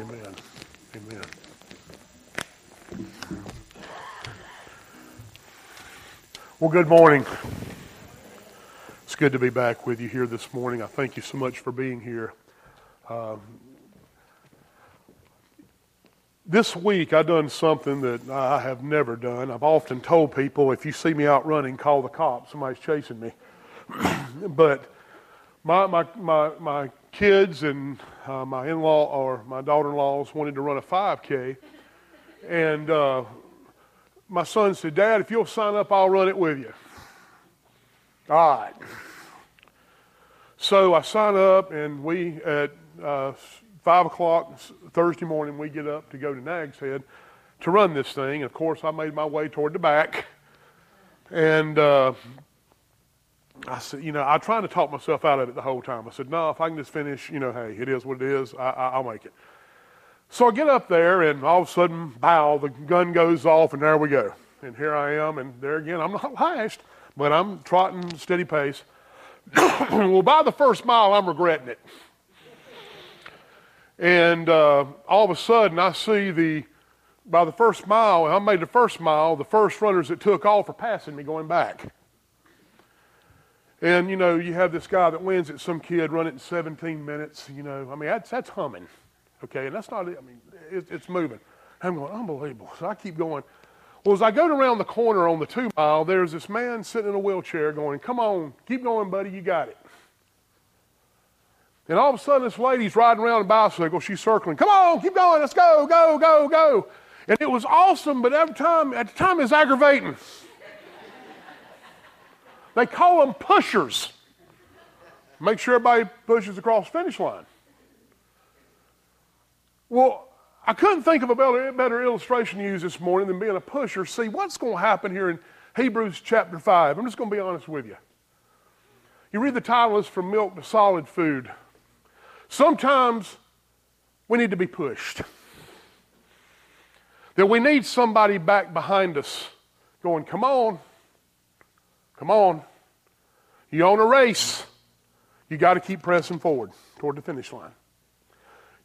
Amen. Amen. Well, good morning. It's good to be back with you here this morning. I thank you so much for being here. Um, this week, I've done something that I have never done. I've often told people if you see me out running, call the cops. Somebody's chasing me. but my, my, my, my kids and uh, my in law or my daughter in laws wanted to run a 5K. And uh, my son said, Dad, if you'll sign up, I'll run it with you. All right. So I sign up, and we, at uh, 5 o'clock Thursday morning, we get up to go to Nags Head to run this thing. Of course, I made my way toward the back. And uh, I said, you know, I tried to talk myself out of it the whole time. I said, no, if I can just finish, you know, hey, it is what it is. I, I, I'll make it. So I get up there, and all of a sudden, bow, the gun goes off, and there we go. And here I am, and there again, I'm not lashed, but I'm trotting steady pace. well, by the first mile, I'm regretting it. And uh, all of a sudden, I see the, by the first mile, I made the first mile, the first runners that took off are passing me going back. And, you know, you have this guy that wins it, some kid run it in 17 minutes, you know. I mean, that's, that's humming, okay? And that's not, I mean, it, it's moving. I'm going, unbelievable. So I keep going. Well, as I go around the corner on the two mile, there's this man sitting in a wheelchair going, come on, keep going, buddy, you got it. And all of a sudden, this lady's riding around a bicycle. She's circling. Come on, keep going. Let's go, go, go, go. And it was awesome, but every time, at the time, it's aggravating. They call them pushers. Make sure everybody pushes across the finish line. Well, I couldn't think of a better, better illustration to use this morning than being a pusher. See, what's going to happen here in Hebrews chapter 5? I'm just going to be honest with you. You read the title is From Milk to Solid Food. Sometimes we need to be pushed. That we need somebody back behind us going, come on, come on. You own a race. You got to keep pressing forward toward the finish line.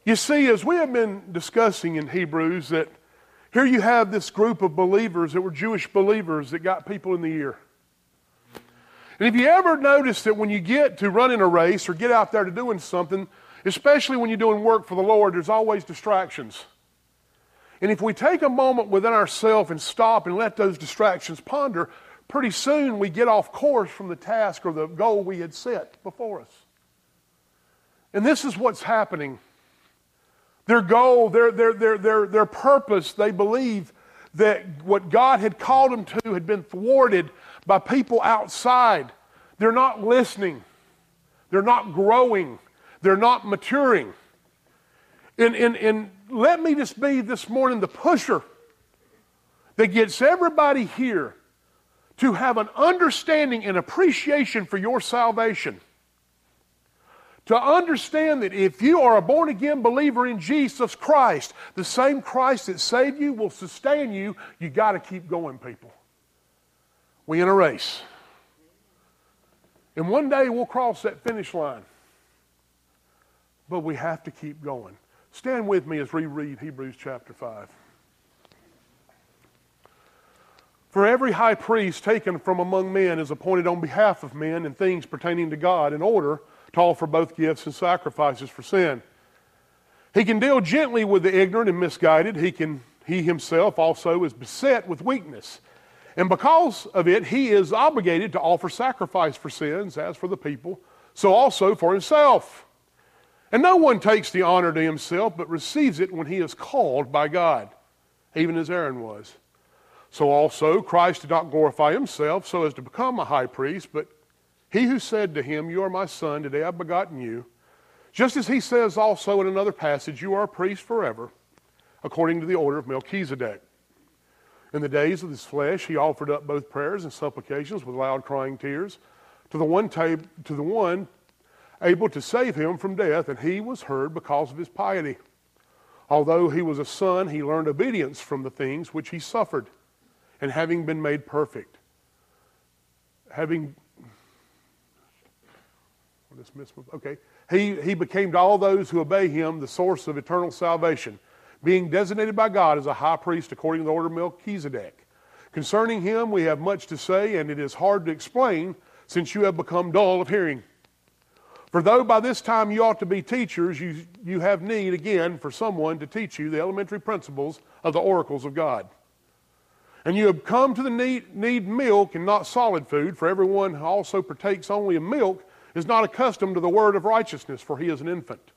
You see, as we have been discussing in Hebrews, that here you have this group of believers that were Jewish believers that got people in the ear. And if you ever notice that when you get to running a race or get out there to doing something, especially when you're doing work for the Lord, there's always distractions. And if we take a moment within ourselves and stop and let those distractions ponder, pretty soon we get off course from the task or the goal we had set before us. And this is what's happening. Their goal, their, their, their, their, their purpose, they believe that what God had called them to had been thwarted by people outside. They're not listening, they're not growing. They're not maturing. And, and, and let me just be this morning the pusher that gets everybody here to have an understanding and appreciation for your salvation. To understand that if you are a born again believer in Jesus Christ, the same Christ that saved you will sustain you. You got to keep going, people. We in a race. And one day we'll cross that finish line but we have to keep going. Stand with me as we read Hebrews chapter 5. For every high priest taken from among men is appointed on behalf of men in things pertaining to God in order to offer both gifts and sacrifices for sin. He can deal gently with the ignorant and misguided. He, can, he himself also is beset with weakness. And because of it, he is obligated to offer sacrifice for sins, as for the people, so also for himself. And no one takes the honor to himself, but receives it when he is called by God, even as Aaron was. So also, Christ did not glorify himself so as to become a high priest, but he who said to him, You are my son, today I've begotten you. Just as he says also in another passage, You are a priest forever, according to the order of Melchizedek. In the days of his flesh, he offered up both prayers and supplications with loud crying tears to the one, tab- to the one able to save him from death, and he was heard because of his piety. Although he was a son, he learned obedience from the things which he suffered, and having been made perfect, having Okay. He, he became to all those who obey him the source of eternal salvation, being designated by God as a high priest according to the order of Melchizedek. Concerning him, we have much to say, and it is hard to explain since you have become dull of hearing. For though by this time you ought to be teachers, you, you have need again for someone to teach you the elementary principles of the oracles of God. And you have come to the need, need milk and not solid food, for everyone who also partakes only of milk is not accustomed to the word of righteousness, for he is an infant.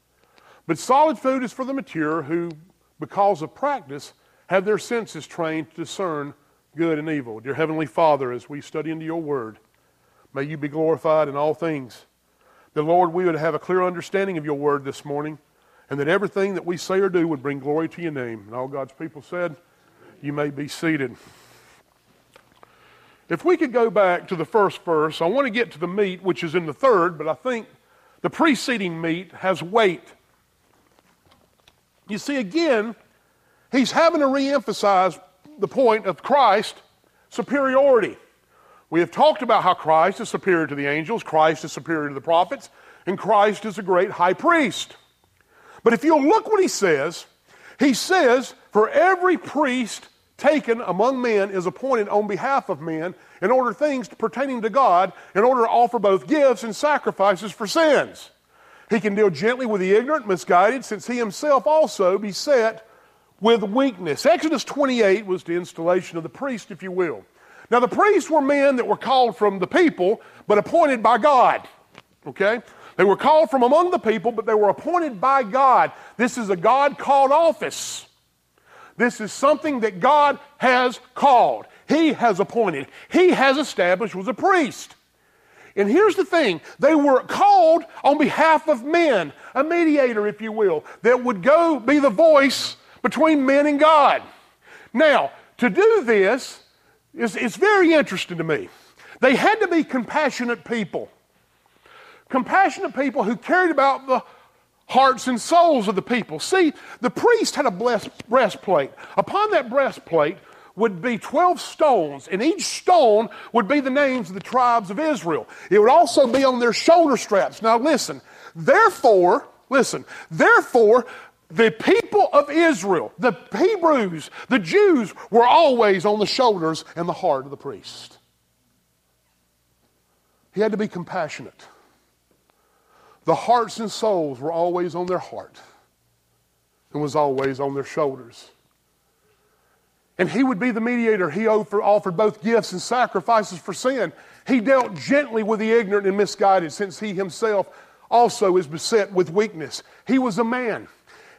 But solid food is for the mature, who, because of practice, have their senses trained to discern good and evil. Dear Heavenly Father, as we study into your word, may you be glorified in all things. That, Lord, we would have a clear understanding of your word this morning, and that everything that we say or do would bring glory to your name. And all God's people said, You may be seated. If we could go back to the first verse, I want to get to the meat, which is in the third, but I think the preceding meat has weight. You see, again, he's having to reemphasize the point of Christ's superiority. We have talked about how Christ is superior to the angels, Christ is superior to the prophets, and Christ is a great high priest. But if you'll look what he says, he says, For every priest taken among men is appointed on behalf of men in order things pertaining to God, in order to offer both gifts and sacrifices for sins. He can deal gently with the ignorant, misguided, since he himself also beset with weakness. Exodus 28 was the installation of the priest, if you will. Now, the priests were men that were called from the people, but appointed by God. Okay? They were called from among the people, but they were appointed by God. This is a God called office. This is something that God has called. He has appointed. He has established was a priest. And here's the thing they were called on behalf of men, a mediator, if you will, that would go be the voice between men and God. Now, to do this is, is very interesting to me. They had to be compassionate people. Compassionate people who cared about the hearts and souls of the people. See, the priest had a blessed breastplate. Upon that breastplate would be 12 stones, and each stone would be the names of the tribes of Israel. It would also be on their shoulder straps. Now, listen, therefore, listen, therefore, the people of Israel, the Hebrews, the Jews, were always on the shoulders and the heart of the priest. He had to be compassionate. The hearts and souls were always on their heart and was always on their shoulders. And he would be the mediator. He offered both gifts and sacrifices for sin. He dealt gently with the ignorant and misguided, since he himself also is beset with weakness. He was a man.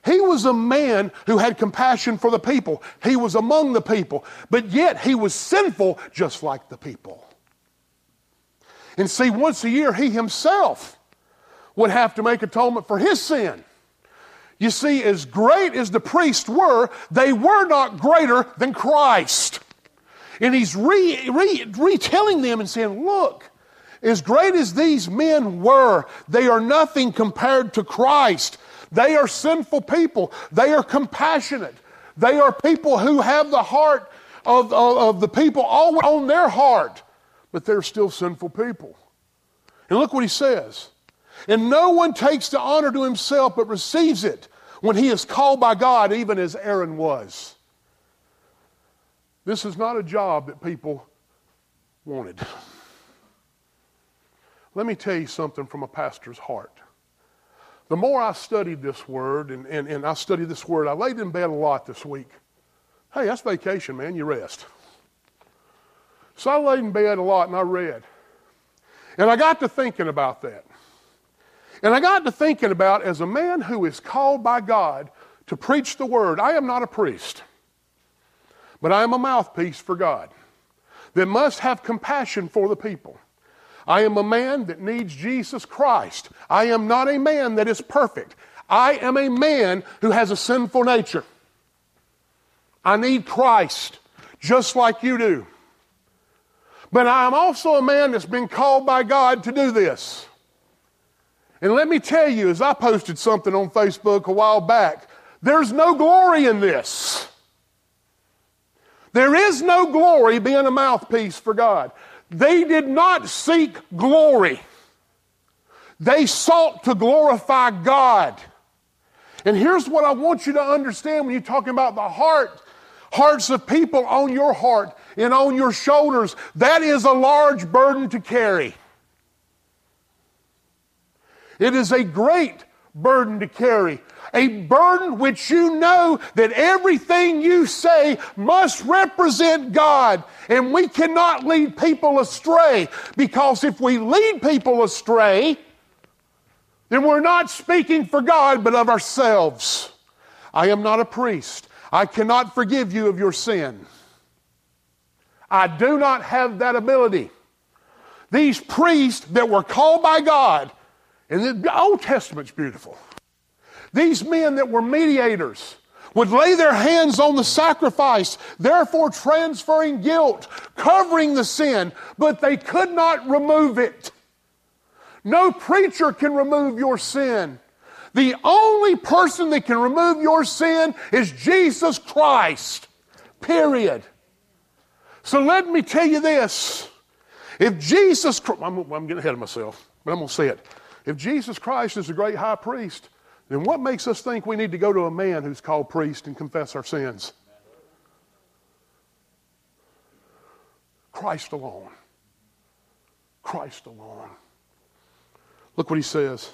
He was a man who had compassion for the people. He was among the people, but yet he was sinful just like the people. And see, once a year, he himself would have to make atonement for his sin. You see, as great as the priests were, they were not greater than Christ. And he's re, re, retelling them and saying, Look, as great as these men were, they are nothing compared to Christ. They are sinful people, they are compassionate, they are people who have the heart of, of, of the people all on their heart, but they're still sinful people. And look what he says. And no one takes the honor to himself, but receives it when he is called by God, even as Aaron was. This is not a job that people wanted. Let me tell you something from a pastor's heart. The more I studied this word, and, and, and I studied this word, I laid in bed a lot this week. Hey, that's vacation, man. You rest. So I laid in bed a lot and I read. And I got to thinking about that. And I got to thinking about as a man who is called by God to preach the word, I am not a priest, but I am a mouthpiece for God that must have compassion for the people. I am a man that needs Jesus Christ. I am not a man that is perfect. I am a man who has a sinful nature. I need Christ just like you do. But I am also a man that's been called by God to do this. And let me tell you, as I posted something on Facebook a while back, there's no glory in this. There is no glory being a mouthpiece for God. They did not seek glory. They sought to glorify God. And here's what I want you to understand when you're talking about the heart hearts of people on your heart and on your shoulders. That is a large burden to carry. It is a great burden to carry. A burden which you know that everything you say must represent God. And we cannot lead people astray because if we lead people astray, then we're not speaking for God but of ourselves. I am not a priest. I cannot forgive you of your sin. I do not have that ability. These priests that were called by God, and the Old Testament's beautiful. These men that were mediators would lay their hands on the sacrifice, therefore transferring guilt, covering the sin, but they could not remove it. No preacher can remove your sin. The only person that can remove your sin is Jesus Christ. Period. So let me tell you this. If Jesus, I'm, I'm getting ahead of myself, but I'm going to say it. If Jesus Christ is the great high priest, then what makes us think we need to go to a man who's called priest and confess our sins? Christ alone. Christ alone. Look what he says.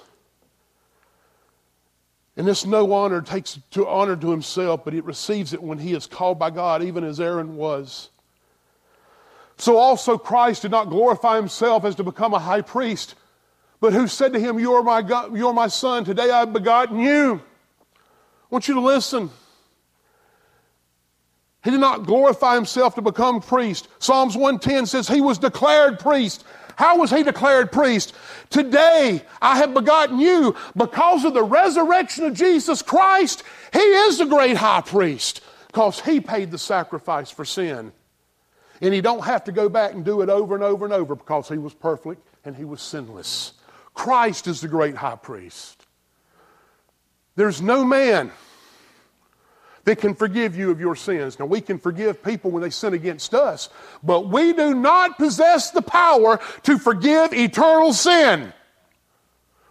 And this no honor takes to honor to himself, but he receives it when he is called by God, even as Aaron was. So also Christ did not glorify himself as to become a high priest but who said to him, You are my, God, you are my son, today I've begotten you. I want you to listen. He did not glorify himself to become priest. Psalms 110 says he was declared priest. How was he declared priest? Today I have begotten you because of the resurrection of Jesus Christ. He is the great high priest because he paid the sacrifice for sin. And he don't have to go back and do it over and over and over because he was perfect and he was sinless. Christ is the great high priest. There's no man that can forgive you of your sins. Now, we can forgive people when they sin against us, but we do not possess the power to forgive eternal sin.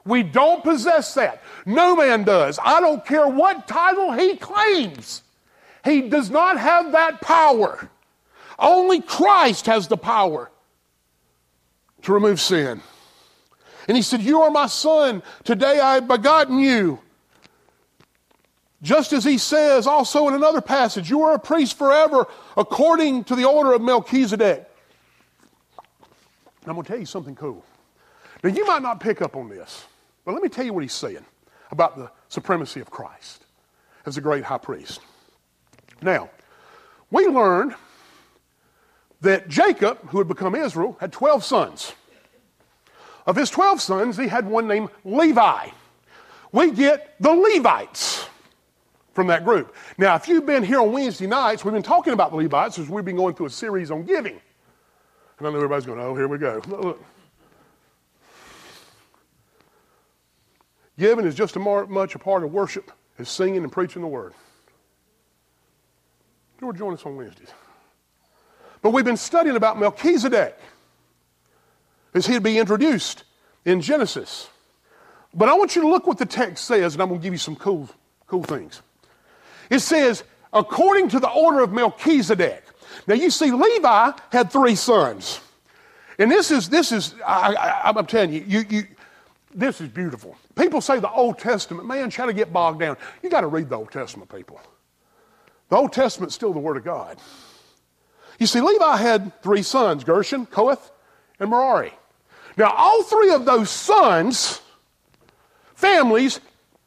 We don't possess that. No man does. I don't care what title he claims. He does not have that power. Only Christ has the power to remove sin. And he said, You are my son. Today I have begotten you. Just as he says also in another passage, You are a priest forever according to the order of Melchizedek. I'm going to tell you something cool. Now, you might not pick up on this, but let me tell you what he's saying about the supremacy of Christ as a great high priest. Now, we learned that Jacob, who had become Israel, had 12 sons. Of his 12 sons, he had one named Levi. We get the Levites from that group. Now, if you've been here on Wednesday nights, we've been talking about the Levites as we've been going through a series on giving. And I know everybody's going, oh, here we go. Look, look. Giving is just as much a part of worship as singing and preaching the word. Will join us on Wednesdays. But we've been studying about Melchizedek as he'd be introduced in Genesis. But I want you to look what the text says, and I'm going to give you some cool, cool things. It says, according to the order of Melchizedek. Now you see, Levi had three sons. And this is, this is I, am telling you, you, you, this is beautiful. People say the Old Testament, man, try to get bogged down. You got to read the Old Testament, people. The Old Testament's still the Word of God. You see, Levi had three sons Gershon, Kohath, and Merari. Now, all three of those sons, families,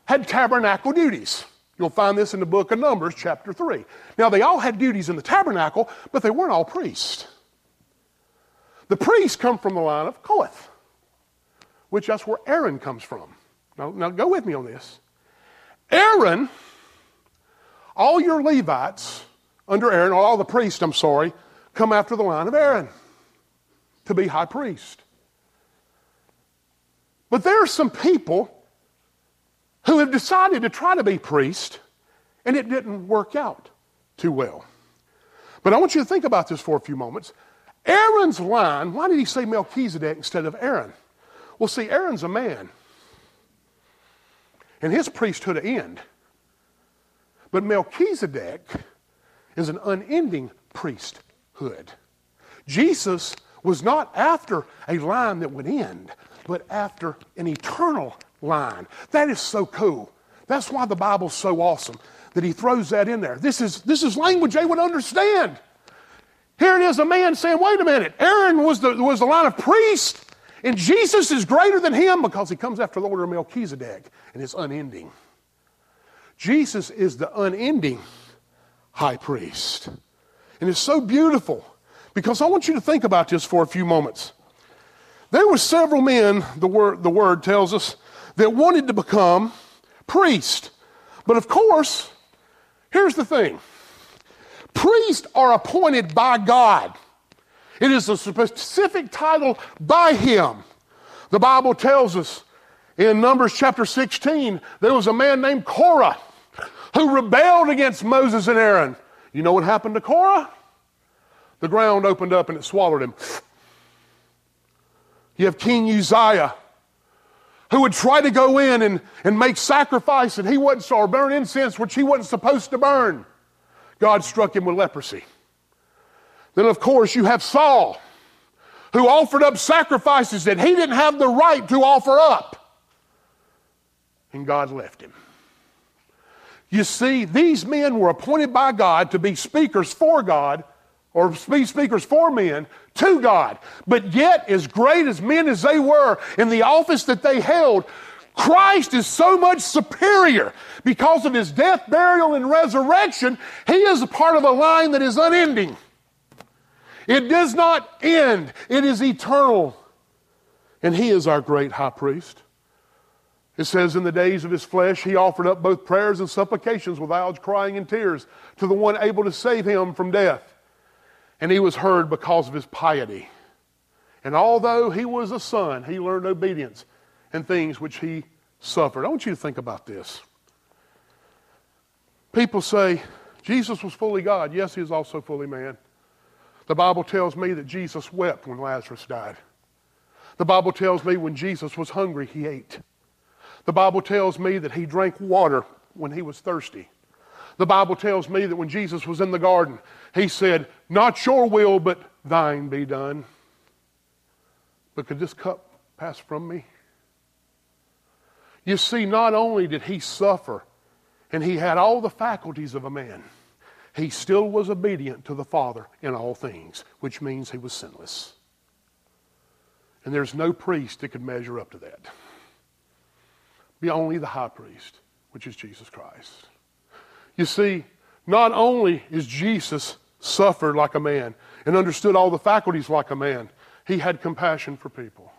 had tabernacle duties. You'll find this in the book of Numbers, chapter 3. Now, they all had duties in the tabernacle, but they weren't all priests. The priests come from the line of Kohath, which that's where Aaron comes from. Now, now go with me on this. Aaron, all your Levites under Aaron, all the priests, I'm sorry, come after the line of Aaron to be high priest. But there are some people who have decided to try to be priest, and it didn't work out too well. But I want you to think about this for a few moments. Aaron's line, why did he say Melchizedek instead of Aaron? Well, see, Aaron's a man. and his priesthood end. But Melchizedek is an unending priesthood. Jesus was not after a line that would end, but after an eternal line. That is so cool. That's why the Bible's so awesome that he throws that in there. This is, this is language they would understand. Here it is a man saying, wait a minute, Aaron was the, was the line of priest, and Jesus is greater than him because he comes after the order of Melchizedek, and it's unending. Jesus is the unending high priest. And it's so beautiful because I want you to think about this for a few moments. There were several men, the word, the word tells us, that wanted to become priest. But of course, here's the thing priests are appointed by God. It is a specific title by Him. The Bible tells us in Numbers chapter 16, there was a man named Korah who rebelled against Moses and Aaron. You know what happened to Korah? The ground opened up and it swallowed him. You have King Uzziah who would try to go in and, and make sacrifice and he wasn't or burn incense which he wasn't supposed to burn. God struck him with leprosy. Then, of course, you have Saul, who offered up sacrifices that he didn't have the right to offer up. And God left him. You see, these men were appointed by God to be speakers for God, or speakers for men to God. But yet, as great as men as they were in the office that they held, Christ is so much superior because of his death, burial, and resurrection. He is a part of a line that is unending. It does not end, it is eternal. And he is our great high priest. It says, In the days of his flesh, he offered up both prayers and supplications with loud crying and tears to the one able to save him from death. And he was heard because of his piety. And although he was a son, he learned obedience and things which he suffered. I want you to think about this. People say Jesus was fully God. Yes, he is also fully man. The Bible tells me that Jesus wept when Lazarus died. The Bible tells me when Jesus was hungry, he ate. The Bible tells me that he drank water when he was thirsty. The Bible tells me that when Jesus was in the garden, he said, Not your will, but thine be done. But could this cup pass from me? You see, not only did he suffer and he had all the faculties of a man, he still was obedient to the Father in all things, which means he was sinless. And there's no priest that could measure up to that. Be only the high priest, which is Jesus Christ. You see, not only is Jesus suffered like a man and understood all the faculties like a man, he had compassion for people.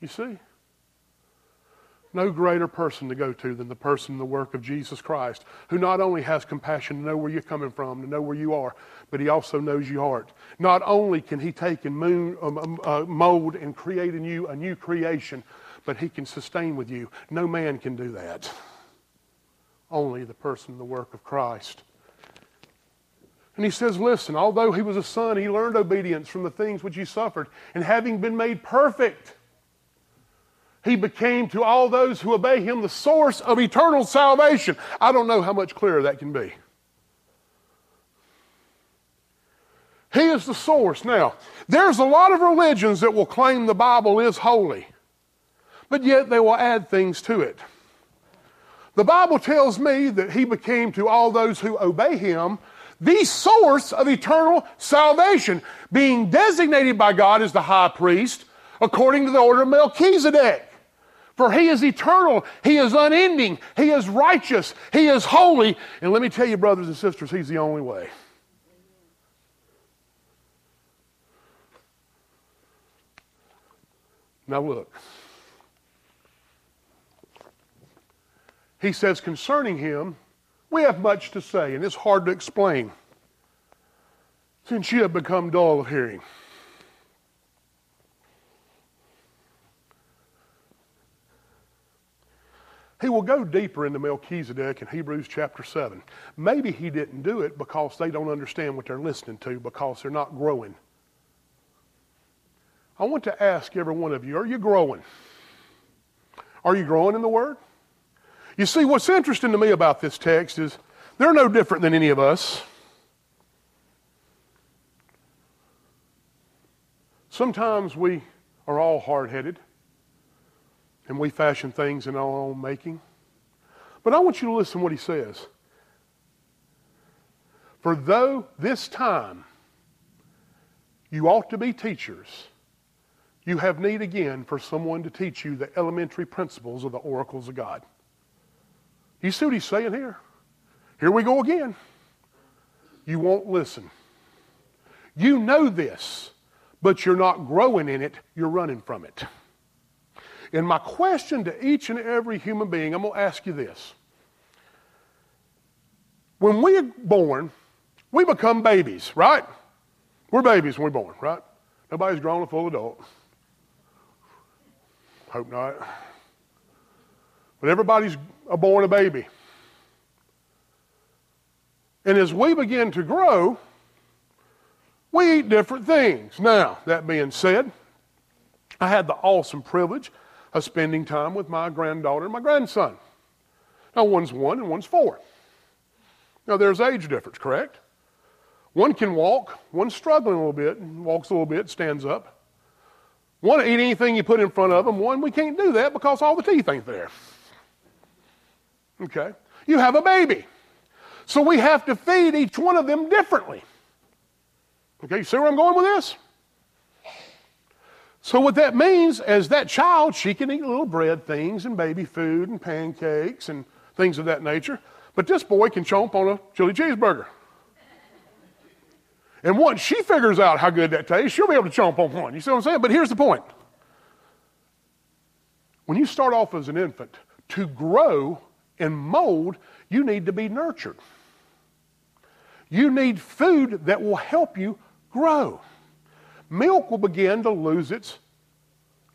You see? no greater person to go to than the person the work of Jesus Christ, who not only has compassion to know where you're coming from, to know where you are, but he also knows your heart. Not only can he take and moon, um, um, uh, mold and create in you a new creation, but he can sustain with you. No man can do that. Only the person the work of Christ. And he says, Listen, although he was a son, he learned obedience from the things which he suffered. And having been made perfect, he became to all those who obey him the source of eternal salvation. I don't know how much clearer that can be. He is the source. Now, there's a lot of religions that will claim the Bible is holy, but yet they will add things to it. The Bible tells me that he became to all those who obey him the source of eternal salvation, being designated by God as the high priest according to the order of Melchizedek. For he is eternal, he is unending, he is righteous, he is holy. And let me tell you, brothers and sisters, he's the only way. Now look. He says concerning him, we have much to say, and it's hard to explain since you have become dull of hearing. He will go deeper into Melchizedek in Hebrews chapter 7. Maybe he didn't do it because they don't understand what they're listening to because they're not growing. I want to ask every one of you are you growing? Are you growing in the Word? You see, what's interesting to me about this text is they're no different than any of us. Sometimes we are all hard headed and we fashion things in our own making. But I want you to listen to what he says. For though this time you ought to be teachers, you have need again for someone to teach you the elementary principles of the oracles of God. You see what he's saying here? Here we go again. You won't listen. You know this, but you're not growing in it, you're running from it. And my question to each and every human being, I'm going to ask you this. When we're born, we become babies, right? We're babies when we're born, right? Nobody's grown a full adult. Hope not. But everybody's born a baby. And as we begin to grow, we eat different things. Now, that being said, I had the awesome privilege of spending time with my granddaughter and my grandson. Now, one's one and one's four. Now, there's age difference, correct? One can walk, one's struggling a little bit, walks a little bit, stands up. One eat anything you put in front of them. One, we can't do that because all the teeth ain't there. Okay? You have a baby. So we have to feed each one of them differently. Okay, you see where I'm going with this? So what that means is that child, she can eat little bread things and baby food and pancakes and things of that nature. But this boy can chomp on a chili cheeseburger. And once she figures out how good that tastes, she'll be able to chomp on one. You see what I'm saying? But here's the point. When you start off as an infant, to grow and mold, you need to be nurtured. You need food that will help you grow. Milk will begin to lose its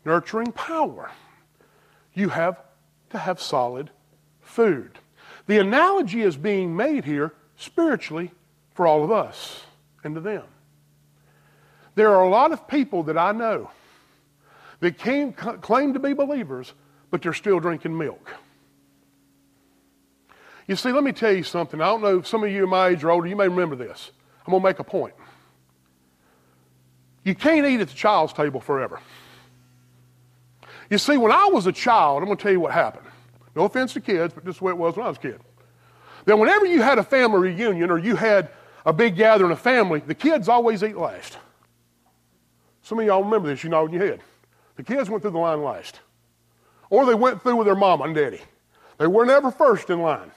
nurturing power. You have to have solid food. The analogy is being made here spiritually for all of us and to them. There are a lot of people that I know that came, claim to be believers, but they're still drinking milk. You see, let me tell you something. I don't know if some of you my age or older, you may remember this. I'm going to make a point. You can't eat at the child's table forever. You see, when I was a child, I'm going to tell you what happened. No offense to kids, but this is the way it was when I was a kid. Then, whenever you had a family reunion or you had a big gathering of family, the kids always eat last. Some of y'all remember this, you know in your head. The kids went through the line last. Or they went through with their mama and daddy. They were never first in line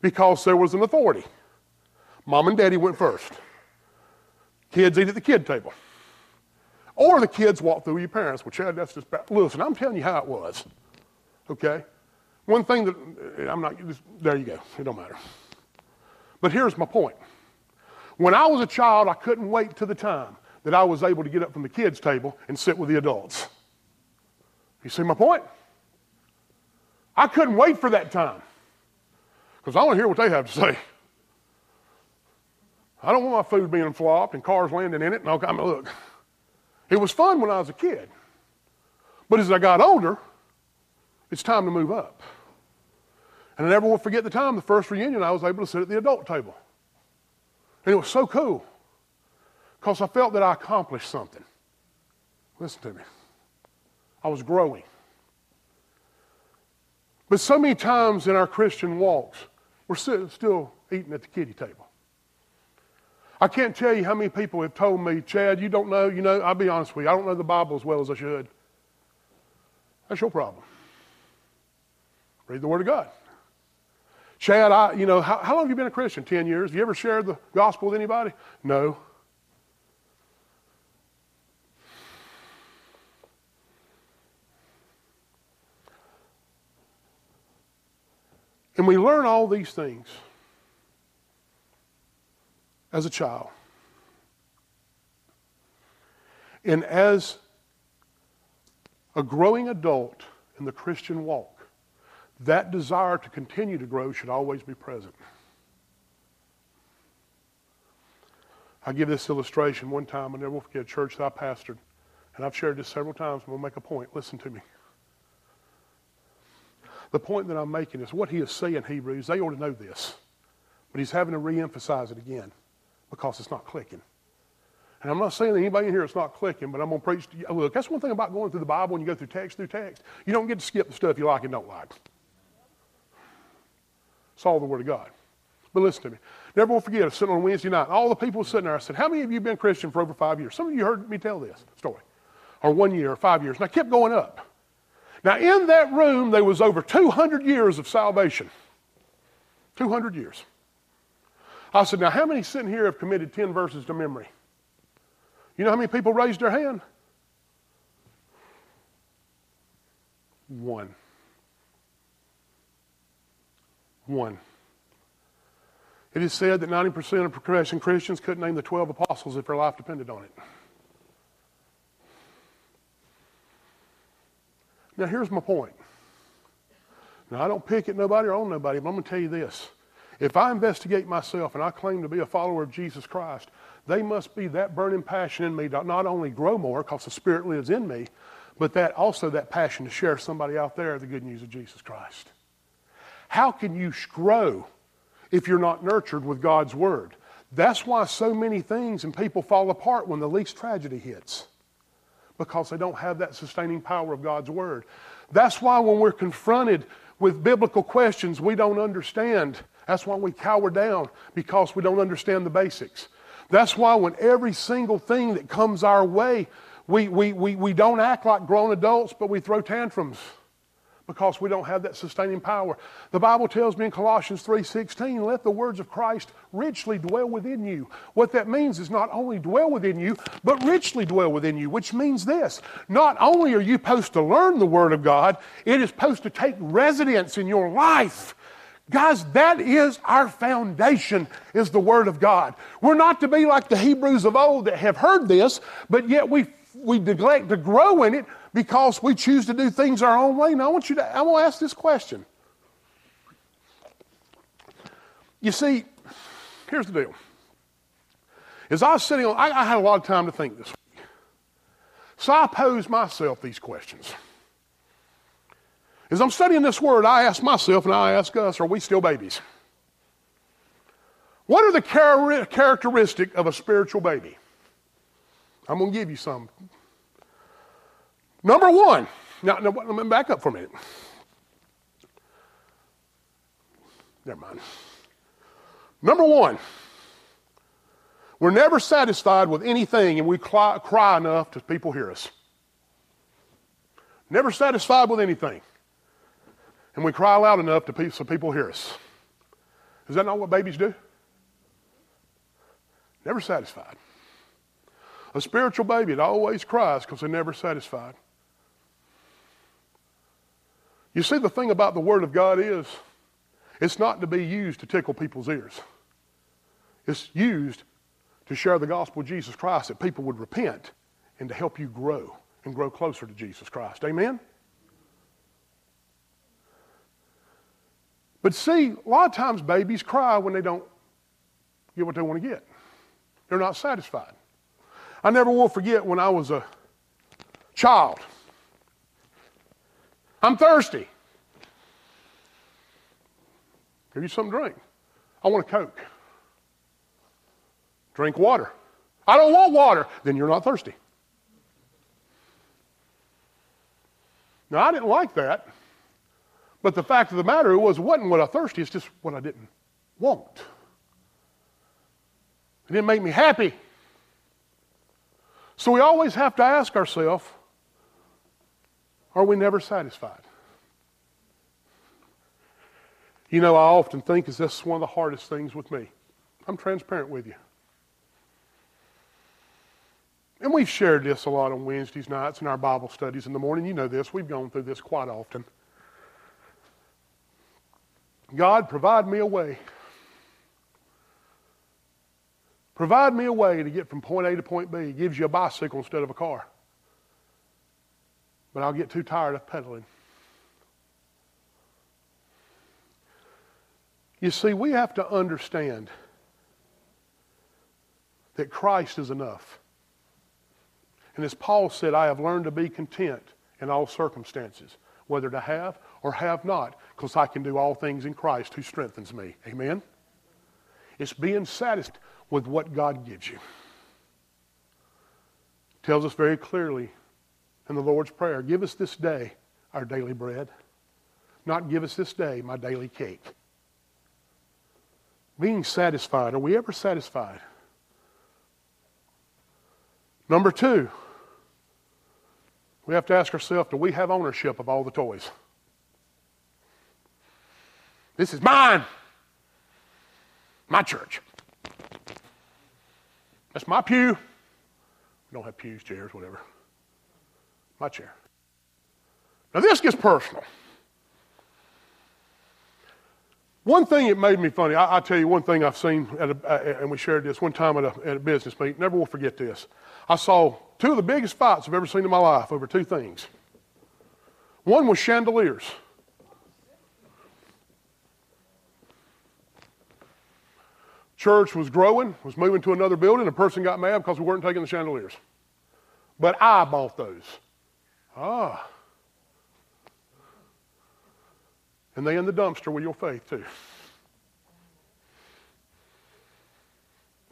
because there was an authority. Mom and daddy went first. Kids eat at the kid table. Or the kids walk through your parents. Well, Chad, that's just bad. Listen, I'm telling you how it was. Okay? One thing that eh, I'm not, there you go. It don't matter. But here's my point. When I was a child, I couldn't wait to the time that I was able to get up from the kids' table and sit with the adults. You see my point? I couldn't wait for that time because I want to hear what they have to say. I don't want my food being flopped and cars landing in it and all kind of look. It was fun when I was a kid. But as I got older, it's time to move up. And I never will forget the time, the first reunion, I was able to sit at the adult table. And it was so cool because I felt that I accomplished something. Listen to me. I was growing. But so many times in our Christian walks, we're still eating at the kiddie table. I can't tell you how many people have told me, Chad, you don't know, you know, I'll be honest with you, I don't know the Bible as well as I should. That's your problem. Read the Word of God. Chad, I, you know, how, how long have you been a Christian? Ten years. Have you ever shared the gospel with anybody? No. And we learn all these things as a child. And as a growing adult in the Christian walk, that desire to continue to grow should always be present. I give this illustration one time. I never will forget a church that I pastored, and I've shared this several times. I'm going to make a point. Listen to me. The point that I'm making is what he is saying, Hebrews, they ought to know this. But he's having to re-emphasize it again because it's not clicking. And I'm not saying that anybody in here it's not clicking, but I'm going to preach to you. Look, that's one thing about going through the Bible when you go through text through text. You don't get to skip the stuff you like and don't like. It's all the Word of God. But listen to me. Never will forget, I was sitting on Wednesday night. All the people sitting there, I said, How many of you have been Christian for over five years? Some of you heard me tell this story. Or one year or five years. And I kept going up. Now, in that room, there was over 200 years of salvation. 200 years. I said, Now, how many sitting here have committed 10 verses to memory? You know how many people raised their hand? One. One. It is said that 90% of professing Christians couldn't name the 12 apostles if their life depended on it. Now, here's my point. Now, I don't pick at nobody or on nobody, but I'm going to tell you this. If I investigate myself and I claim to be a follower of Jesus Christ, they must be that burning passion in me to not only grow more because the Spirit lives in me, but that also that passion to share somebody out there the good news of Jesus Christ. How can you grow if you're not nurtured with God's Word? That's why so many things and people fall apart when the least tragedy hits because they don't have that sustaining power of God's Word. That's why when we're confronted with biblical questions we don't understand, that's why we cower down because we don't understand the basics. That's why when every single thing that comes our way, we, we, we, we don't act like grown adults, but we throw tantrums because we don't have that sustaining power. The Bible tells me in Colossians 3:16, let the words of Christ richly dwell within you. What that means is not only dwell within you, but richly dwell within you, which means this. Not only are you supposed to learn the word of God, it is supposed to take residence in your life. Guys, that is our foundation, is the Word of God. We're not to be like the Hebrews of old that have heard this, but yet we, we neglect to grow in it because we choose to do things our own way. Now, I want you to, I want to ask this question. You see, here's the deal. As I was sitting on, I, I had a lot of time to think this week. So I posed myself these questions. As I'm studying this word, I ask myself and I ask us, are we still babies? What are the char- characteristic of a spiritual baby? I'm going to give you some. Number one, now, now let me back up for a minute. Never mind. Number one, we're never satisfied with anything and we cry, cry enough to people hear us. Never satisfied with anything and we cry loud enough to pe- so people hear us. Is that not what babies do? Never satisfied. A spiritual baby, it always cries because they're never satisfied. You see, the thing about the Word of God is, it's not to be used to tickle people's ears. It's used to share the gospel of Jesus Christ that people would repent and to help you grow and grow closer to Jesus Christ. Amen? But see, a lot of times babies cry when they don't get what they want to get. They're not satisfied. I never will forget when I was a child. I'm thirsty. Give you something to drink. I want a Coke. Drink water. I don't want water. Then you're not thirsty. Now, I didn't like that. But the fact of the matter was, it wasn't what I thirsty, it's just what I didn't want. It didn't make me happy. So we always have to ask ourselves are we never satisfied? You know, I often think is this one of the hardest things with me. I'm transparent with you. And we've shared this a lot on Wednesdays nights in our Bible studies in the morning. You know this. We've gone through this quite often. God, provide me a way. Provide me a way to get from point A to point B. He gives you a bicycle instead of a car. But I'll get too tired of pedaling. You see, we have to understand that Christ is enough. And as Paul said, I have learned to be content in all circumstances whether to have or have not, because I can do all things in Christ who strengthens me. Amen? It's being satisfied with what God gives you. Tells us very clearly in the Lord's Prayer give us this day our daily bread, not give us this day my daily cake. Being satisfied, are we ever satisfied? Number two, we have to ask ourselves do we have ownership of all the toys? This is mine. My church. That's my pew. We don't have pews, chairs, whatever. My chair. Now, this gets personal. One thing that made me funny, I, tell you one thing I've seen, a, and we shared this one time at a, at a business meeting. Never will forget this. I saw two of the biggest fights I've ever seen in my life over two things. One was chandeliers. Church was growing, was moving to another building. A person got mad because we weren't taking the chandeliers. But I bought those. Ah. And they in the dumpster with your faith, too.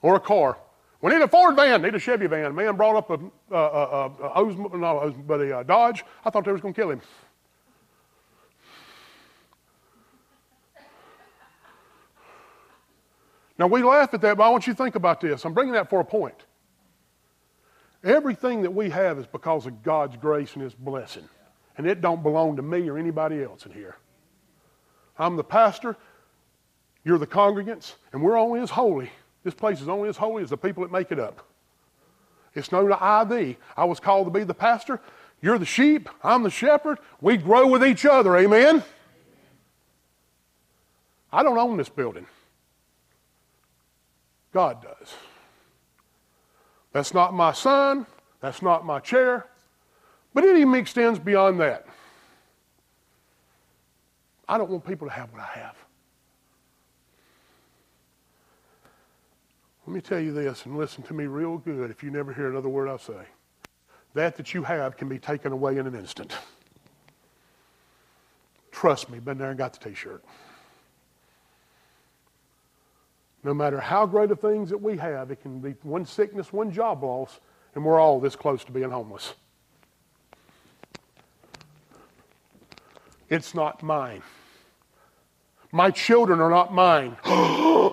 Or a car. We need a Ford van, need a Chevy van. Man brought up a, a, a, a, no, but a, a Dodge. I thought they was going to kill him. Now we laugh at that, but I want you to think about this. I'm bringing that for a point. Everything that we have is because of God's grace and His blessing. And it don't belong to me or anybody else in here. I'm the pastor, you're the congregants, and we're only as holy. This place is only as holy as the people that make it up. It's no I thee. I was called to be the pastor. You're the sheep. I'm the shepherd. We grow with each other. Amen? I don't own this building. God does. That's not my son. That's not my chair. But it even extends beyond that. I don't want people to have what I have. Let me tell you this, and listen to me real good if you never hear another word I say. That that you have can be taken away in an instant. Trust me, been there and got the t-shirt. No matter how great of things that we have, it can be one sickness, one job loss, and we're all this close to being homeless. It's not mine. My children are not mine.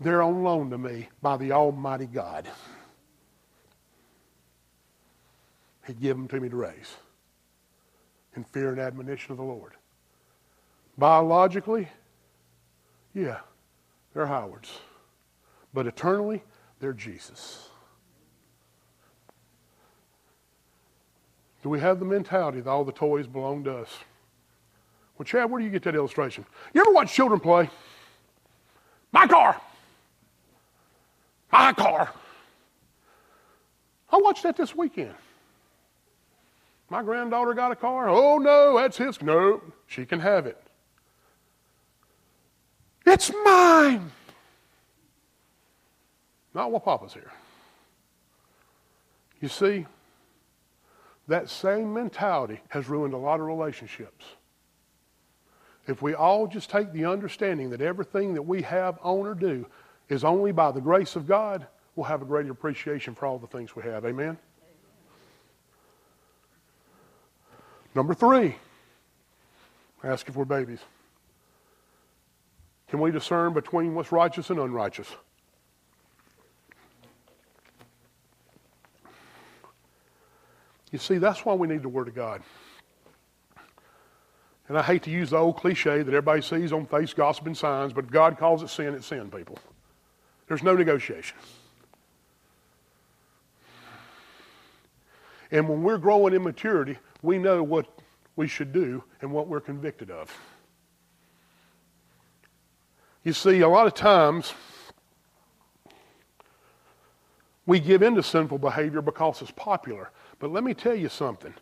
They're on loan to me by the Almighty God. He gave them to me to raise in fear and admonition of the Lord. Biologically, yeah, they're Howard's. But eternally, they're Jesus. Do we have the mentality that all the toys belong to us? Well, Chad, where do you get that illustration? You ever watch children play? My car. My car. I watched that this weekend. My granddaughter got a car. Oh, no, that's his. No, she can have it. It's mine. Not while Papa's here. You see, that same mentality has ruined a lot of relationships. If we all just take the understanding that everything that we have, own, or do is only by the grace of God, we'll have a greater appreciation for all the things we have. Amen? Number three, ask if we're babies. Can we discern between what's righteous and unrighteous? You see, that's why we need the Word of God. And I hate to use the old cliche that everybody sees on face, gossip, and signs, but God calls it sin, it's sin, people. There's no negotiation. And when we're growing in maturity, we know what we should do and what we're convicted of. You see, a lot of times we give into sinful behavior because it's popular. But let me tell you something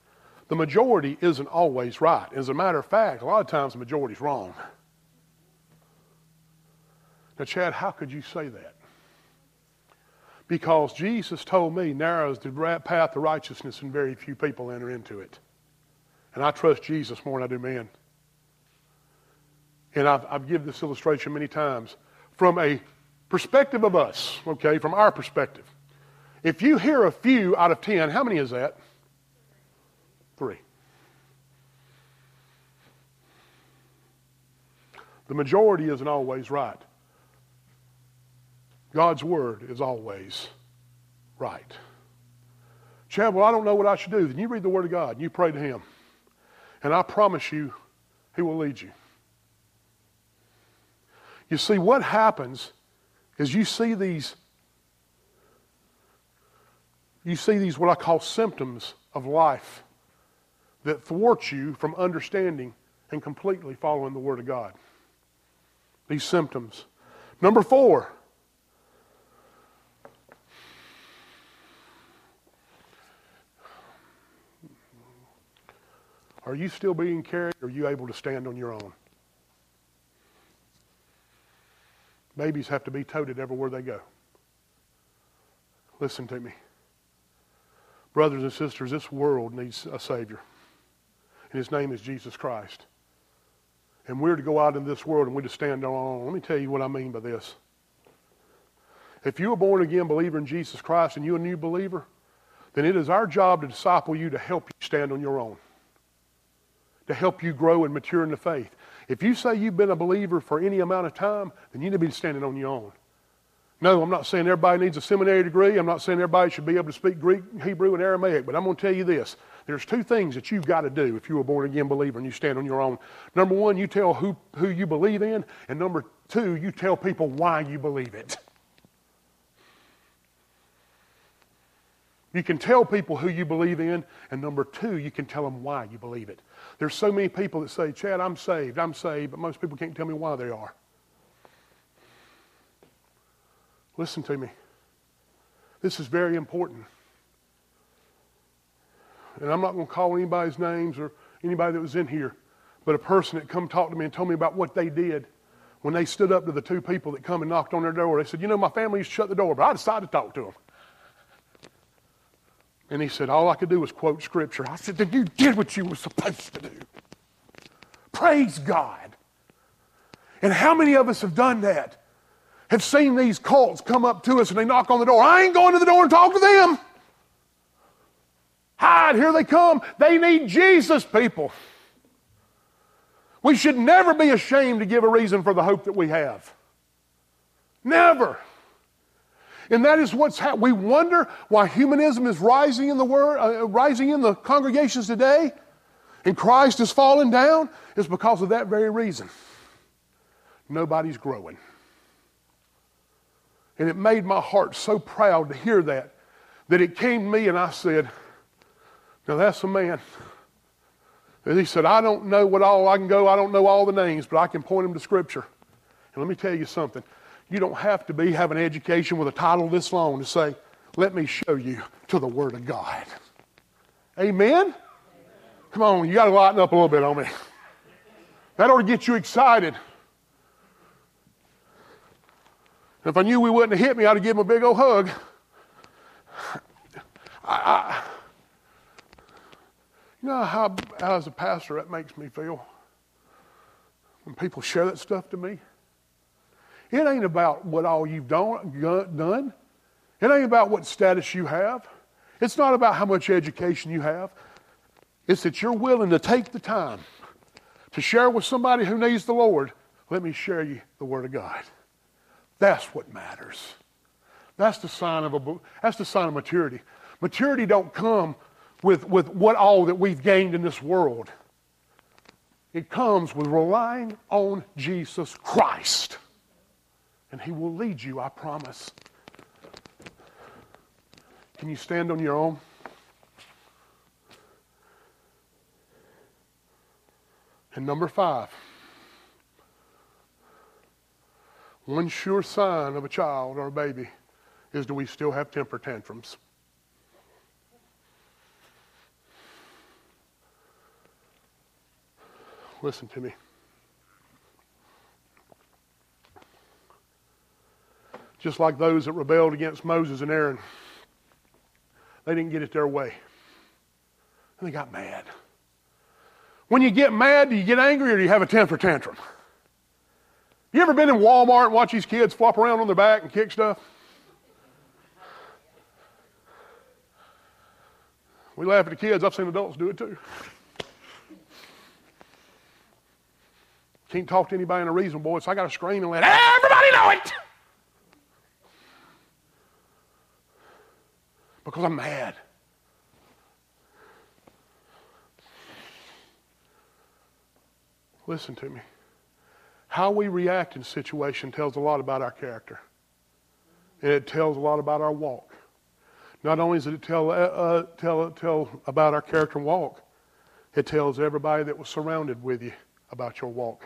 the majority isn't always right. As a matter of fact, a lot of times the majority's wrong. Now, Chad, how could you say that? Because Jesus told me, narrow is the path to righteousness, and very few people enter into it. And I trust Jesus more than I do man. And I've, I've given this illustration many times from a perspective of us, okay, from our perspective. If you hear a few out of ten, how many is that? Three. The majority isn't always right. God's word is always right. Chad, well, I don't know what I should do. Then you read the word of God and you pray to Him. And I promise you, He will lead you. You see, what happens is you see these, you see these what I call symptoms of life that thwart you from understanding and completely following the Word of God. These symptoms. Number four. Are you still being carried or are you able to stand on your own? Babies have to be toted everywhere they go. Listen to me. Brothers and sisters, this world needs a Savior. And His name is Jesus Christ. And we're to go out in this world and we're to stand on our own. Let me tell you what I mean by this. If you're a born again believer in Jesus Christ and you're a new believer, then it is our job to disciple you to help you stand on your own, to help you grow and mature in the faith. If you say you've been a believer for any amount of time, then you need to be standing on your own. No, I'm not saying everybody needs a seminary degree. I'm not saying everybody should be able to speak Greek, Hebrew, and Aramaic, but I'm going to tell you this. There's two things that you've got to do if you're a born again believer and you stand on your own. Number one, you tell who, who you believe in, and number two, you tell people why you believe it. You can tell people who you believe in, and number two, you can tell them why you believe it. There's so many people that say, Chad, I'm saved, I'm saved, but most people can't tell me why they are. Listen to me. This is very important. And I'm not going to call anybody's names or anybody that was in here, but a person that come talk to me and told me about what they did when they stood up to the two people that come and knocked on their door. They said, You know, my family used to shut the door, but I decided to talk to them. And he said, All I could do was quote scripture. I said, Then you did what you were supposed to do. Praise God. And how many of us have done that? Have seen these cults come up to us and they knock on the door. I ain't going to the door and talk to them. Hide, here they come. They need Jesus, people. We should never be ashamed to give a reason for the hope that we have. Never. And that is what's happening. We wonder why humanism is rising in the world, uh, rising in the congregations today, and Christ is falling down. Is because of that very reason. Nobody's growing. And it made my heart so proud to hear that, that it came to me and I said, Now that's a man. And he said, I don't know what all I can go, I don't know all the names, but I can point him to Scripture. And let me tell you something. You don't have to be have an education with a title this long to say, let me show you to the Word of God. Amen? Come on, you got to lighten up a little bit on me. That ought to get you excited. If I knew we wouldn't have hit me, I'd have given him a big old hug. I, I, you know how, how, as a pastor, that makes me feel? When people share that stuff to me? It ain't about what all you've done. It ain't about what status you have. It's not about how much education you have. It's that you're willing to take the time to share with somebody who needs the Lord. Let me share you the Word of God. That's what matters. That's the sign of a that's the sign of maturity. Maturity don't come with, with what all that we've gained in this world. It comes with relying on Jesus Christ and He will lead you, I promise. Can you stand on your own? And number five, one sure sign of a child or a baby is do we still have temper tantrums? Listen to me. Just like those that rebelled against Moses and Aaron. They didn't get it their way. And they got mad. When you get mad, do you get angry or do you have a temper tantrum? You ever been in Walmart and watch these kids flop around on their back and kick stuff? We laugh at the kids. I've seen adults do it too. Can't talk to anybody in a reasonable voice. I got to scream and let everybody know it. Because I'm mad. Listen to me. How we react in situation tells a lot about our character. And it tells a lot about our walk. Not only does it tell, uh, uh, tell, tell about our character and walk, it tells everybody that was surrounded with you about your walk.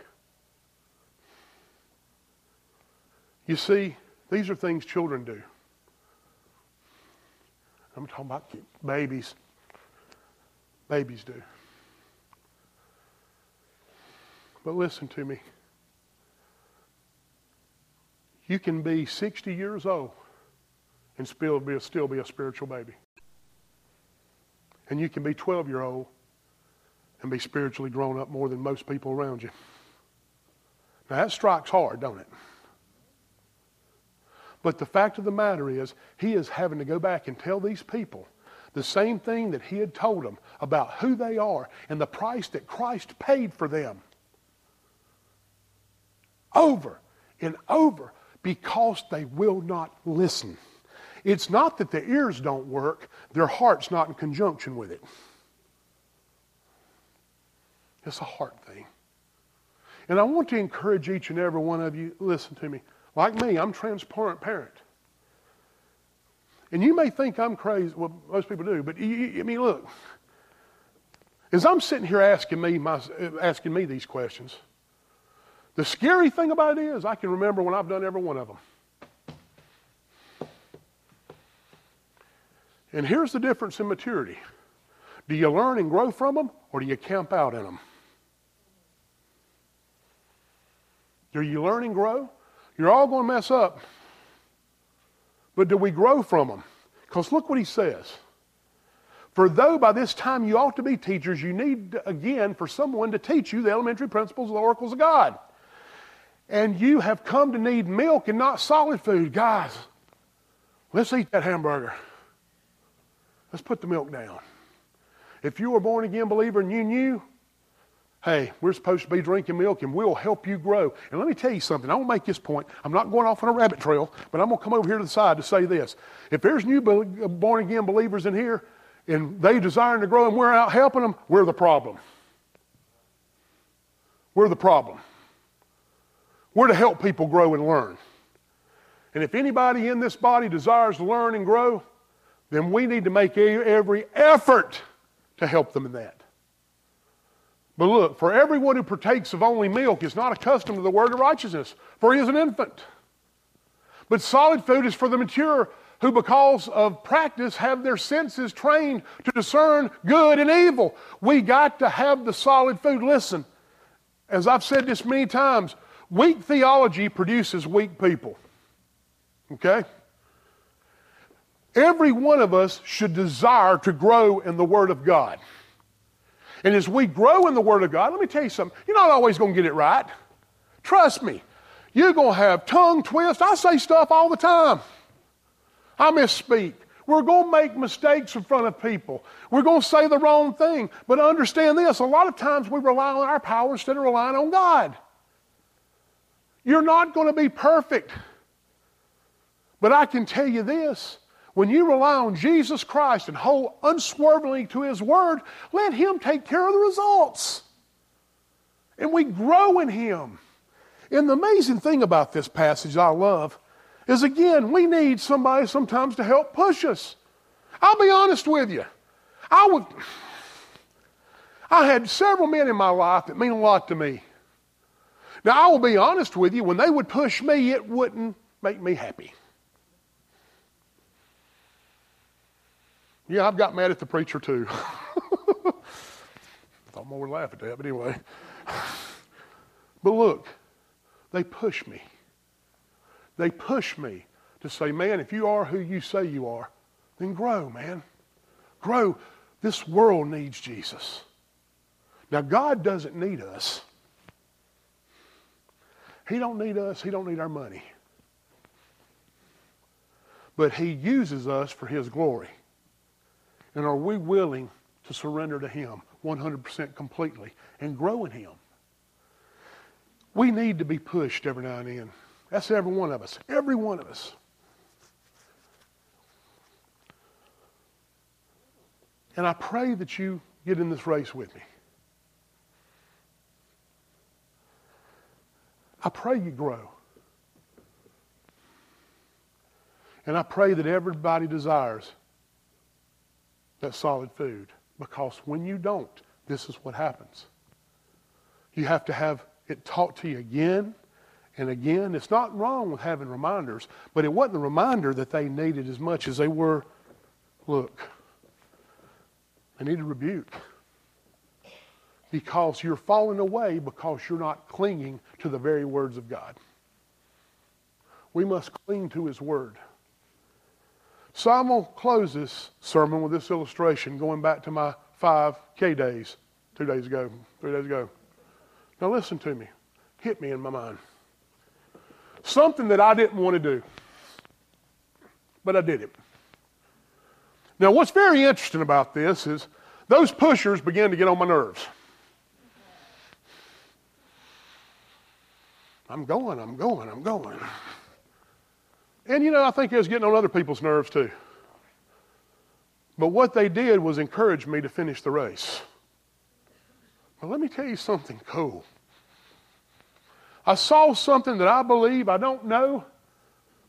You see, these are things children do. I'm talking about babies. Babies do. But listen to me. You can be 60 years old and still be, still be a spiritual baby. And you can be 12 year old and be spiritually grown up more than most people around you. Now that strikes hard, don't it? But the fact of the matter is, he is having to go back and tell these people the same thing that he had told them about who they are and the price that Christ paid for them over and over because they will not listen. It's not that their ears don't work, their heart's not in conjunction with it. It's a heart thing. And I want to encourage each and every one of you, listen to me. Like me, I'm transparent parent. And you may think I'm crazy. Well, most people do. But you, I mean, look. As I'm sitting here asking me, my, asking me these questions, the scary thing about it is, I can remember when I've done every one of them. And here's the difference in maturity do you learn and grow from them, or do you camp out in them? Do you learn and grow? You're all going to mess up. But do we grow from them? Because look what he says. For though by this time you ought to be teachers, you need again for someone to teach you the elementary principles of the oracles of God and you have come to need milk and not solid food, guys, let's eat that hamburger. Let's put the milk down. If you were born again believer and you knew, hey, we're supposed to be drinking milk and we'll help you grow. And let me tell you something. I to make this point. I'm not going off on a rabbit trail, but I'm going to come over here to the side to say this. If there's new uh, born again believers in here and they desiring to grow and we're out helping them, we're the problem. We're the problem. We're to help people grow and learn. And if anybody in this body desires to learn and grow, then we need to make every effort to help them in that. But look, for everyone who partakes of only milk is not accustomed to the word of righteousness, for he is an infant. But solid food is for the mature, who, because of practice, have their senses trained to discern good and evil. We got to have the solid food. Listen, as I've said this many times, Weak theology produces weak people. Okay? Every one of us should desire to grow in the Word of God. And as we grow in the Word of God, let me tell you something. You're not always going to get it right. Trust me. You're going to have tongue twists. I say stuff all the time. I misspeak. We're going to make mistakes in front of people. We're going to say the wrong thing. But understand this a lot of times we rely on our power instead of relying on God. You're not going to be perfect. But I can tell you this when you rely on Jesus Christ and hold unswervingly to His Word, let Him take care of the results. And we grow in Him. And the amazing thing about this passage I love is again, we need somebody sometimes to help push us. I'll be honest with you. I would I had several men in my life that mean a lot to me. Now, I will be honest with you, when they would push me, it wouldn't make me happy. Yeah, I've got mad at the preacher too. I Thought more would laugh at that, but anyway. But look, they push me. They push me to say, man, if you are who you say you are, then grow, man. Grow. This world needs Jesus. Now, God doesn't need us. He don't need us. He don't need our money. But he uses us for his glory. And are we willing to surrender to him 100% completely and grow in him? We need to be pushed every now and then. That's every one of us. Every one of us. And I pray that you get in this race with me. I pray you grow. And I pray that everybody desires that solid food because when you don't, this is what happens. You have to have it taught to you again and again. It's not wrong with having reminders, but it wasn't the reminder that they needed as much as they were look, they needed rebuke. Because you're falling away because you're not clinging to the very words of God. We must cling to His Word. So I'm going to close this sermon with this illustration going back to my 5K days, two days ago, three days ago. Now listen to me. Hit me in my mind. Something that I didn't want to do, but I did it. Now, what's very interesting about this is those pushers began to get on my nerves. I'm going, I'm going, I'm going. And you know, I think it was getting on other people's nerves too. But what they did was encourage me to finish the race. But let me tell you something cool. I saw something that I believe, I don't know,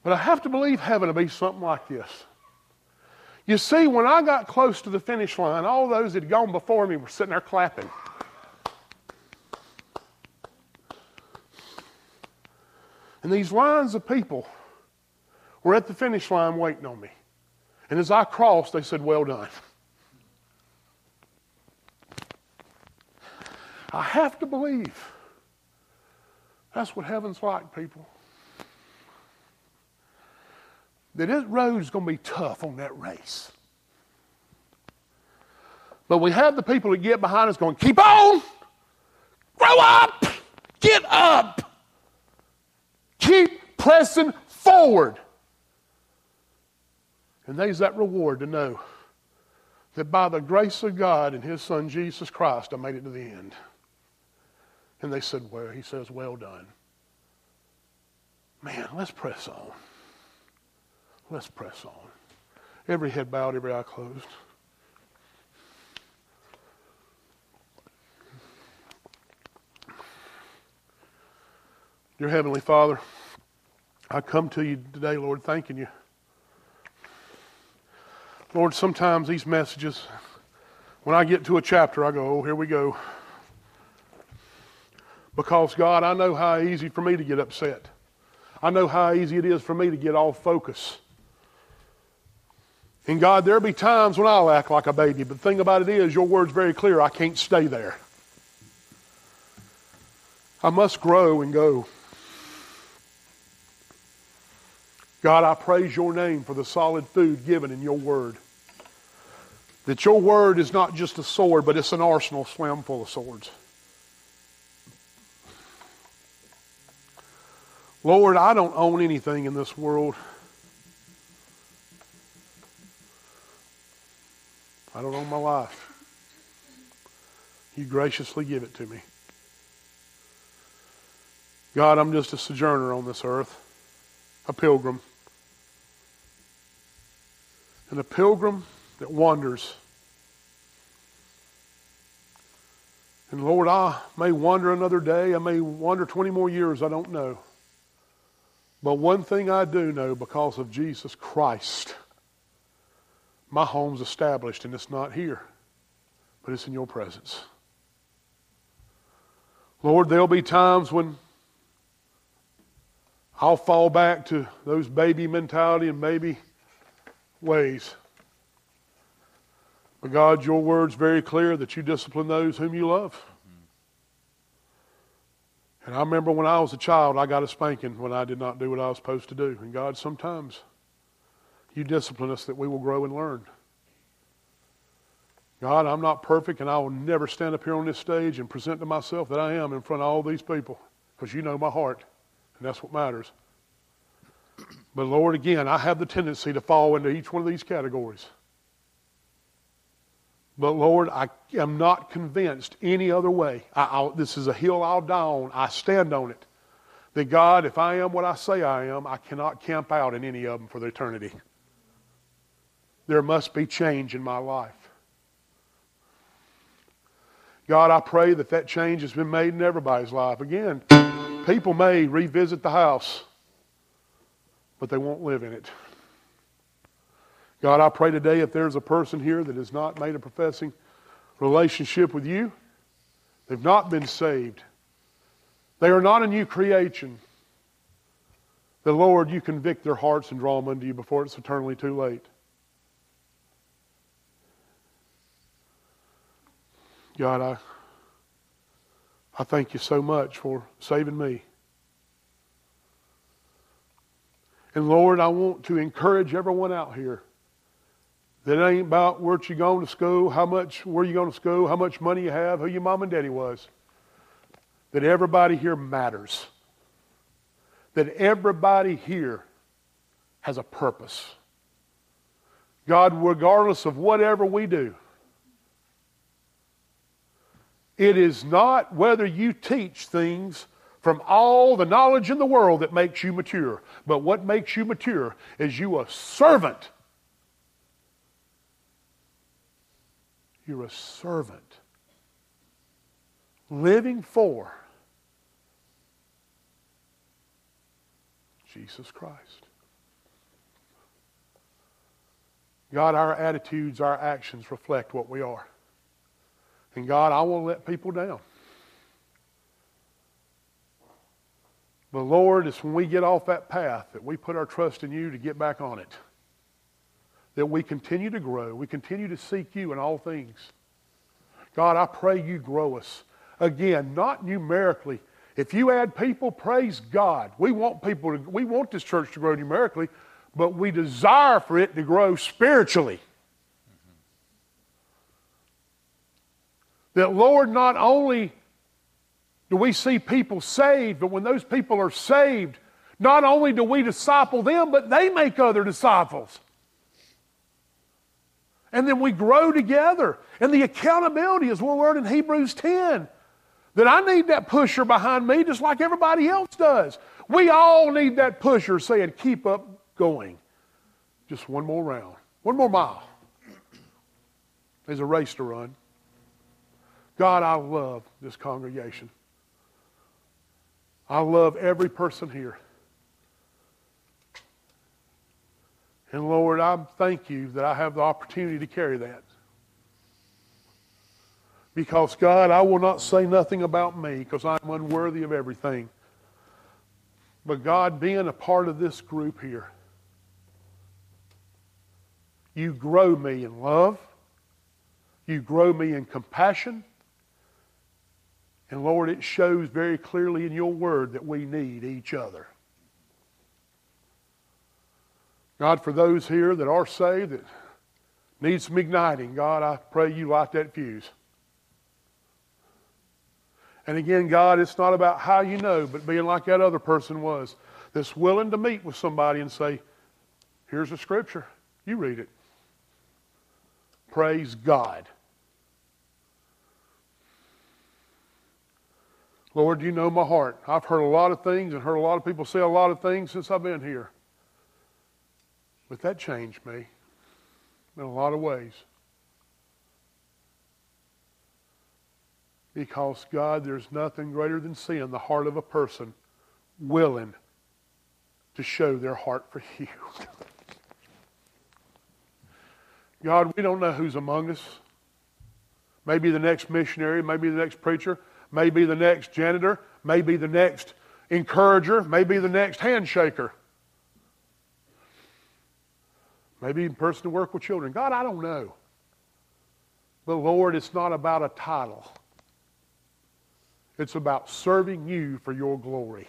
but I have to believe heaven to be something like this. You see, when I got close to the finish line, all those that had gone before me were sitting there clapping. And these lines of people were at the finish line waiting on me. And as I crossed, they said, Well done. I have to believe that's what heaven's like, people. That this road is going to be tough on that race. But we have the people that get behind us going, Keep on! Grow up! Get up! Keep pressing forward. And there's that reward to know that by the grace of God and His Son Jesus Christ, I made it to the end. And they said, Well, he says, Well done. Man, let's press on. Let's press on. Every head bowed, every eye closed. Dear Heavenly Father, I come to you today, Lord, thanking you. Lord, sometimes these messages, when I get to a chapter, I go, oh, here we go. Because, God, I know how easy for me to get upset. I know how easy it is for me to get off focus. And God, there'll be times when I'll act like a baby, but the thing about it is, your word's very clear. I can't stay there. I must grow and go. God, I praise your name for the solid food given in your word. That your word is not just a sword, but it's an arsenal slam full of swords. Lord, I don't own anything in this world. I don't own my life. You graciously give it to me. God, I'm just a sojourner on this earth, a pilgrim. And a pilgrim that wanders. And Lord, I may wander another day. I may wander 20 more years. I don't know. But one thing I do know because of Jesus Christ, my home's established and it's not here, but it's in your presence. Lord, there'll be times when I'll fall back to those baby mentality and baby ways. But God, your word's very clear that you discipline those whom you love. And I remember when I was a child, I got a spanking when I did not do what I was supposed to do. And God, sometimes you discipline us that we will grow and learn. God, I'm not perfect, and I will never stand up here on this stage and present to myself that I am in front of all these people because you know my heart, and that's what matters. But Lord, again, I have the tendency to fall into each one of these categories. But Lord, I am not convinced any other way. I, this is a hill I'll die on. I stand on it. That God, if I am what I say I am, I cannot camp out in any of them for the eternity. There must be change in my life. God, I pray that that change has been made in everybody's life. Again, people may revisit the house, but they won't live in it. God, I pray today if there's a person here that has not made a professing relationship with you, they've not been saved, they are not a new creation, the Lord, you convict their hearts and draw them unto you before it's eternally too late. God, I, I thank you so much for saving me. And Lord, I want to encourage everyone out here that ain't about where you going to school, how much, where you going to school, how much money you have, who your mom and daddy was. That everybody here matters. That everybody here has a purpose. God, regardless of whatever we do, it is not whether you teach things from all the knowledge in the world that makes you mature, but what makes you mature is you a servant. You're a servant living for Jesus Christ. God, our attitudes, our actions reflect what we are. And God, I won't let people down. But Lord, it's when we get off that path that we put our trust in you to get back on it. That we continue to grow. We continue to seek you in all things. God, I pray you grow us. Again, not numerically. If you add people, praise God. We want people to, we want this church to grow numerically, but we desire for it to grow spiritually. That, Lord, not only do we see people saved, but when those people are saved, not only do we disciple them, but they make other disciples. And then we grow together. And the accountability is what we're in Hebrews 10. That I need that pusher behind me just like everybody else does. We all need that pusher saying, keep up going. Just one more round, one more mile. There's a race to run. God, I love this congregation. I love every person here. And Lord, I thank you that I have the opportunity to carry that. Because, God, I will not say nothing about me because I'm unworthy of everything. But, God, being a part of this group here, you grow me in love, you grow me in compassion, and Lord, it shows very clearly in your word that we need each other. God, for those here that are saved that need some igniting, God, I pray you light that fuse. And again, God, it's not about how you know, but being like that other person was that's willing to meet with somebody and say, here's the scripture. You read it. Praise God. Lord, you know my heart. I've heard a lot of things and heard a lot of people say a lot of things since I've been here. But that changed me in a lot of ways. Because, God, there's nothing greater than seeing the heart of a person willing to show their heart for you. God, we don't know who's among us. Maybe the next missionary, maybe the next preacher, maybe the next janitor, maybe the next encourager, maybe the next handshaker. Maybe person to work with children. God, I don't know. But Lord, it's not about a title. It's about serving you for your glory.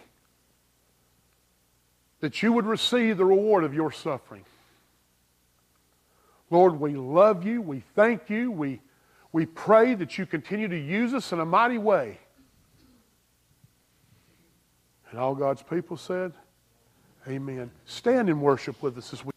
That you would receive the reward of your suffering. Lord, we love you. We thank you. We We pray that you continue to use us in a mighty way. And all God's people said, Amen. Stand and worship with us as we.